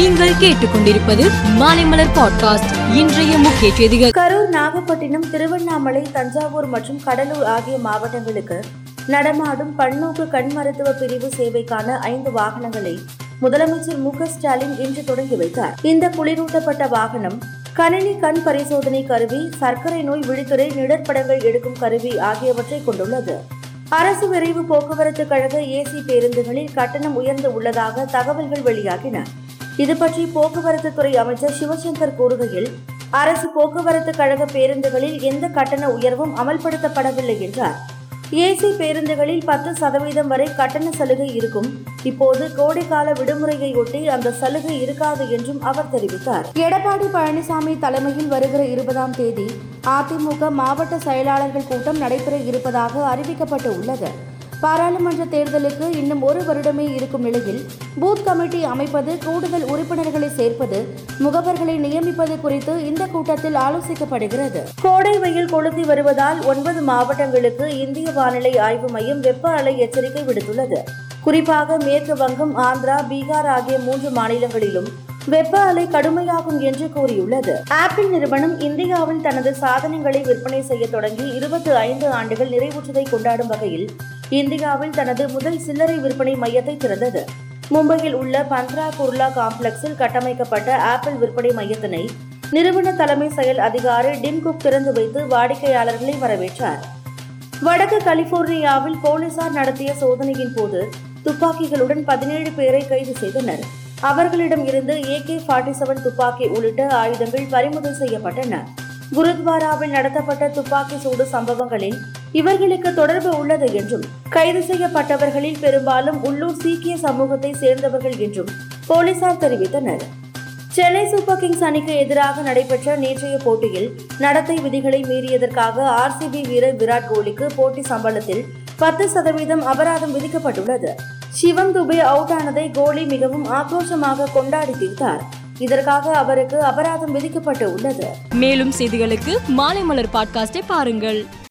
நீங்கள் கேட்டுக்கொண்டிருப்பது மாலைமலர் பாட்காஸ்ட். இன்றைய முக்கிய செய்திகள். கரூர் நாகப்பட்டினம் திருவண்ணாமலை தஞ்சாவூர் மற்றும் கடலூர் ஆகிய மாவட்டங்களுக்கு நடமாடும் பன்னோக்கு கண் மருத்துவ பிரிவு சேவைக்கான ஐந்து வாகனங்களை முதலமைச்சர் மு ஸ்டாலின் இன்று தொடங்கி வைத்தார். இந்த குளிரூட்டப்பட்ட வாகனம் கணினி கண் பரிசோதனை கருவி சர்க்கரை நோய் விழித்துறை நிழற்படங்கள் எடுக்கும் கருவி ஆகியவற்றை கொண்டுள்ளது. அரசு விரைவு போக்குவரத்து கழக ஏசி பேருந்துகளில் கட்டணம் உயர்ந்து உள்ளதாக தகவல்கள் வெளியாகின. இது பற்றி போக்குவரத்து துறை அமைச்சர் சிவசங்கர் கூறுகையில் அரசு போக்குவரத்து கழக பேருந்துகளில் எந்த கட்டண உயர்வும் அமல்படுத்தப்படவில்லை என்றார். ஏசி பேருந்துகளில் பத்து சதவீதம் வரை கட்டண சலுகை இருக்கும். இப்போது கோடைக்கால விடுமுறையை ஒட்டி அந்த சலுகை இருக்காது என்றும் அவர் தெரிவித்தார். எடப்பாடி பழனிசாமி தலைமையில் வருகிற இருபதாம் தேதி அதிமுக மாவட்ட செயலாளர்கள் கூட்டம் நடைபெற இருப்பதாக அறிவிக்கப்பட்டு உள்ளது. பாராளுமன்ற தேர்தலுக்கு இன்னும் ஒரு வருடமே இருக்கும் நிலையில் பூத் கமிட்டி அமைப்பது கூடுதல் உறுப்பினர்களை சேர்ப்பது முகவர்களை நியமிப்பது குறித்து இந்த கூட்டத்தில் ஆலோசிக்கப்படுகிறது. கோடை வெயில் கொளுத்தி வருவதால் ஒன்பது மாவட்டங்களுக்கு இந்திய வானிலை ஆய்வு மையம் வெப்ப அலை எச்சரிக்கை விடுத்துள்ளது. குறிப்பாக மேற்கு வங்கம் ஆந்திரா பீகார் ஆகிய மூன்று மாநிலங்களிலும் வெப்ப அலை கடுமையாகும் என்று கூறியுள்ளது. ஆப்பிள் நிறுவனம் இந்தியாவில் தனது சாதனங்களை விற்பனை செய்ய தொடங்கி இருபத்தி ஐந்து ஆண்டுகள் நிறைவுற்றதை கொண்டாடும் வகையில் இந்தியாவில் தனது முதல் சில்லறை விற்பனை மையத்தை திறந்தது. மும்பையில் உள்ள பந்த்ரா குர்லா காம்ப்ளெக்ஸில் கட்டமைக்கப்பட்ட ஆப்பிள் விற்பனை மையத்தினை நிறுவன தலைமை செயல் அதிகாரி டிம் குக் திறந்து வைத்து வாடிக்கையாளர்களை வரவேற்றார். வடக்கு கலிபோர்னியாவில் போலீசார் நடத்திய சோதனையின் போது துப்பாக்கிகளுடன் பதினேழு பேரை கைது செய்தனர். அவர்களிடம் இருந்து ஏகே ஃபார்ட்டி செவன் துப்பாக்கி உள்ளிட்ட ஆயுதங்கள் பறிமுதல் செய்யப்பட்டன. குருத்வாராவில் நடத்தப்பட்ட துப்பாக்கி சூடு சம்பவங்களில் இவர்களுக்கு தொடர்பு உள்ளது என்றும் கைது செய்யப்பட்டவர்களில் பெரும்பாலும் உள்ளூர் சீக்கிய சமூகத்தை சேர்ந்தவர்கள் என்றும் போலீசார் தெரிவித்தனர். சென்னை சூப்பர் கிங்ஸ் அணிக்கு எதிராக நடைபெற்ற நேற்றைய போட்டியில் நடத்தை விதிகளை மீறியதற்காக ஆர்சிபி வீரர் விராட் கோலிக்கு போட்டி சம்பளத்தில் பத்து சதவீதம் அபராதம் விதிக்கப்பட்டுள்ளது. சிவம் துபே அவுட் ஆனதை கோலி மிகவும் ஆக்ரோஷமாக கொண்டாடி தீர்த்தார். இதற்காக அவருக்கு அபராதம் விதிக்கப்பட்டு உள்ளது. மேலும் செய்திகளுக்கு மாலை மலர் பாட்காஸ்டை பாருங்கள்.